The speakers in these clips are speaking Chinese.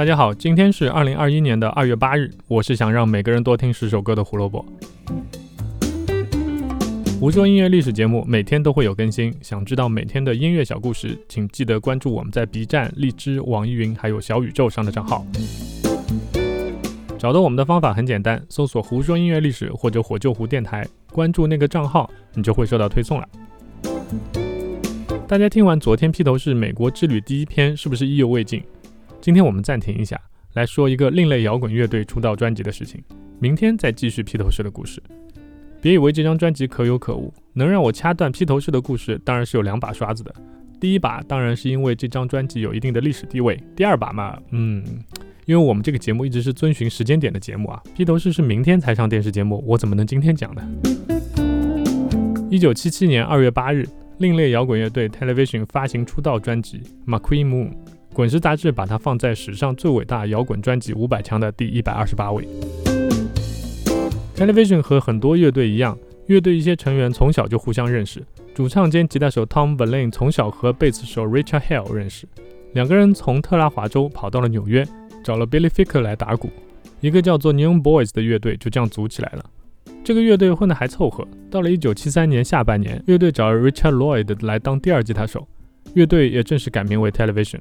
大家好，今天是二零二一年的二月八日，我是想让每个人多听十首歌的胡萝卜。胡说音乐历史节目每天都会有更新，想知道每天的音乐小故事，请记得关注我们在 B 站、荔枝、网易云还有小宇宙上的账号。找到我们的方法很简单，搜索“胡说音乐历史”或者“火救胡电台”，关注那个账号，你就会收到推送了。大家听完昨天披头士美国之旅第一篇，是不是意犹未尽？今天我们暂停一下，来说一个另类摇滚乐队出道专辑的事情。明天再继续披头士的故事。别以为这张专辑可有可无，能让我掐断披头士的故事，当然是有两把刷子的。第一把当然是因为这张专辑有一定的历史地位，第二把嘛，嗯，因为我们这个节目一直是遵循时间点的节目啊。披头士是明天才上电视节目，我怎么能今天讲呢？一九七七年二月八日，另类摇滚乐队 Television 发行出道专辑《McQueen Moon》。滚石杂志把它放在史上最伟大摇滚专辑五百强的第一百二十八位。Television 和很多乐队一样，乐队一些成员从小就互相认识。主唱兼吉他手 Tom Verlaine 从小和贝斯手 Richard Hell 认识，两个人从特拉华州跑到了纽约，找了 Billy Ficker 来打鼓。一个叫做 New Boys 的乐队就这样组起来了。这个乐队混得还凑合。到了一九七三年下半年，乐队找了 Richard Lloyd 来当第二吉他手，乐队也正式改名为 Television。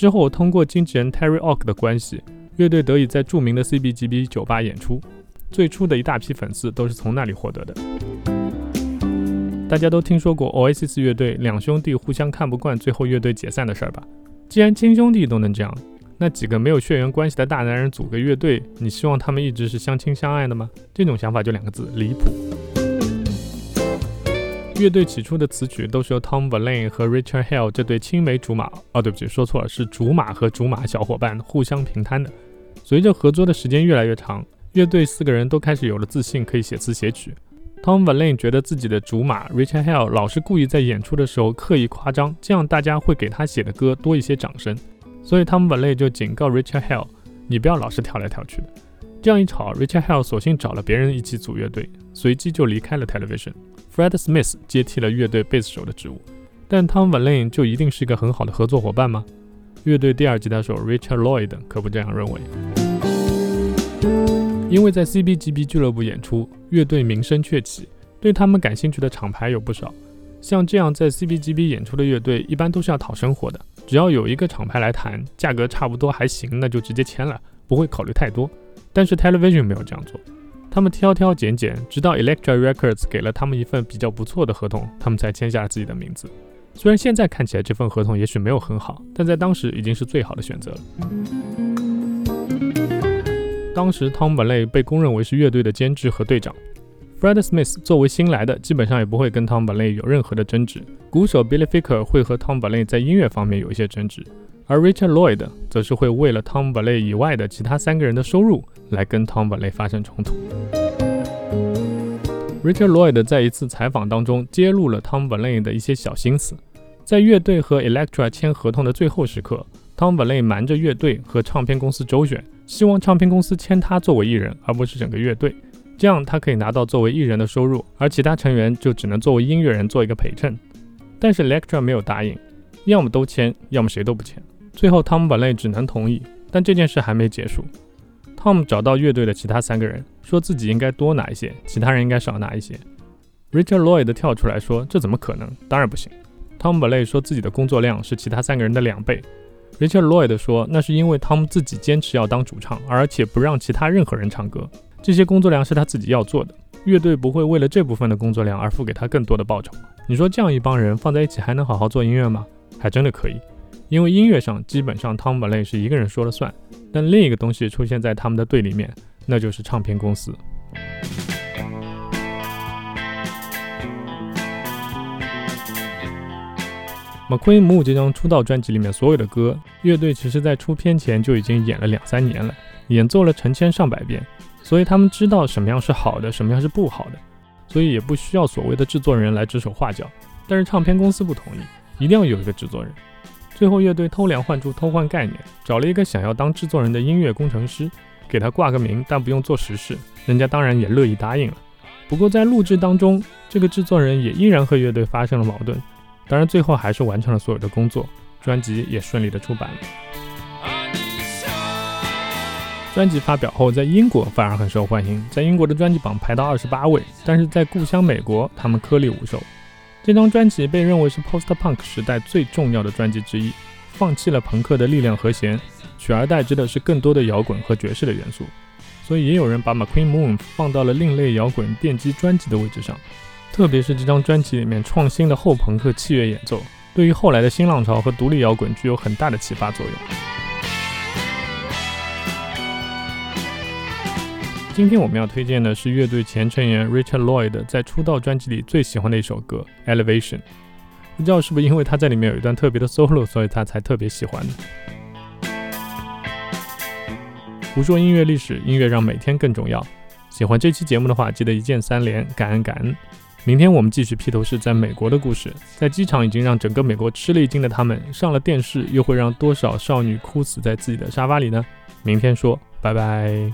之后，通过经纪人 Terry Ock 的关系，乐队得以在著名的 CBGB 酒吧演出。最初的一大批粉丝都是从那里获得的。大家都听说过 Oasis 乐队两兄弟互相看不惯，最后乐队解散的事儿吧？既然亲兄弟都能这样，那几个没有血缘关系的大男人组个乐队，你希望他们一直是相亲相爱的吗？这种想法就两个字：离谱。乐队起初的词曲都是由 Tom Verlaine 和 Richard Hell 这对青梅竹马，哦，对不起，说错了，是竹马和竹马小伙伴互相平摊的。随着合作的时间越来越长，乐队四个人都开始有了自信，可以写词写曲。Tom Verlaine 觉得自己的竹马 Richard Hell 老是故意在演出的时候刻意夸张，这样大家会给他写的歌多一些掌声。所以 Tom Verlaine 就警告 Richard Hell：“ 你不要老是跳来跳去的。”这样一吵，Richard Hell 索性找了别人一起组乐队，随即就离开了 Television。Fred Smith 接替了乐队贝斯手的职务，但 Tom Verlaine 就一定是一个很好的合作伙伴吗？乐队第二吉他手 Richard Lloyd 可不这样认为。因为在 CBGB 俱乐部演出，乐队名声鹊起，对他们感兴趣的厂牌有不少。像这样在 CBGB 演出的乐队，一般都是要讨生活的，只要有一个厂牌来谈，价格差不多还行，那就直接签了，不会考虑太多。但是 Television 没有这样做。他们挑挑拣拣，直到 Elektra Records 给了他们一份比较不错的合同，他们才签下了自己的名字。虽然现在看起来这份合同也许没有很好，但在当时已经是最好的选择了。当时 Tom Bailey 被公认为是乐队的监制和队长，Fred Smith 作为新来的，基本上也不会跟 Tom Bailey 有任何的争执。鼓手 Billy Ficker 会和 Tom Bailey 在音乐方面有一些争执，而 Richard Lloyd 则是会为了 Tom Verlaine 以外的其他三个人的收入。来跟 Tom Verlaine 发生冲突。Richard Lloyd 在一次采访当中揭露了 Tom Verlaine 的一些小心思。在乐队和 Elektra 签合同的最后时刻，Tom Verlaine 瞒着乐队和唱片公司周旋，希望唱片公司签他作为艺人，而不是整个乐队，这样他可以拿到作为艺人的收入，而其他成员就只能作为音乐人做一个陪衬。但是 Elektra 没有答应，要么都签，要么谁都不签。最后 Tom Verlaine 只能同意，但这件事还没结束。Tom 找到乐队的其他三个人，说自己应该多拿一些，其他人应该少拿一些。Richard Lloyd 跳出来说：“这怎么可能？当然不行。”Tom Verlaine 说自己的工作量是其他三个人的两倍。Richard Lloyd 说：“那是因为 Tom 自己坚持要当主唱，而且不让其他任何人唱歌，这些工作量是他自己要做的，乐队不会为了这部分的工作量而付给他更多的报酬。你说这样一帮人放在一起还能好好做音乐吗？还真的可以。”因为音乐上基本上 Tom Verlaine 是一个人说了算，但另一个东西出现在他们的队里面，那就是唱片公司。McQueen 这张出道专辑里面所有的歌，乐队其实在出片前就已经演了两三年了，演奏了成千上百遍，所以他们知道什么样是好的，什么样是不好的，所以也不需要所谓的制作人来指手画脚。但是唱片公司不同意，一定要有一个制作人。最后，乐队偷梁换柱，偷换概念，找了一个想要当制作人的音乐工程师，给他挂个名，但不用做实事。人家当然也乐意答应了。不过在录制当中，这个制作人也依然和乐队发生了矛盾。当然，最后还是完成了所有的工作，专辑也顺利的出版了。专辑发表后，在英国反而很受欢迎，在英国的专辑榜排到二十八位。但是在故乡美国，他们颗粒无收。这张专辑被认为是 post-punk 时代最重要的专辑之一，放弃了朋克的力量和弦，取而代之的是更多的摇滚和爵士的元素。所以也有人把 McQueen Moon 放到了另类摇滚奠基专辑的位置上。特别是这张专辑里面创新的后朋克器乐演奏，对于后来的新浪潮和独立摇滚具有很大的启发作用。今天我们要推荐的是乐队前成员 Richard Lloyd 在出道专辑里最喜欢的一首歌《Elevation》。不知道是不是因为他在里面有一段特别的 solo，所以他才特别喜欢。胡说音乐历史，音乐让每天更重要。喜欢这期节目的话，记得一键三连，感恩感恩。明天我们继续披头士在美国的故事。在机场已经让整个美国吃了一惊的他们，上了电视又会让多少少女哭死在自己的沙发里呢？明天说，拜拜。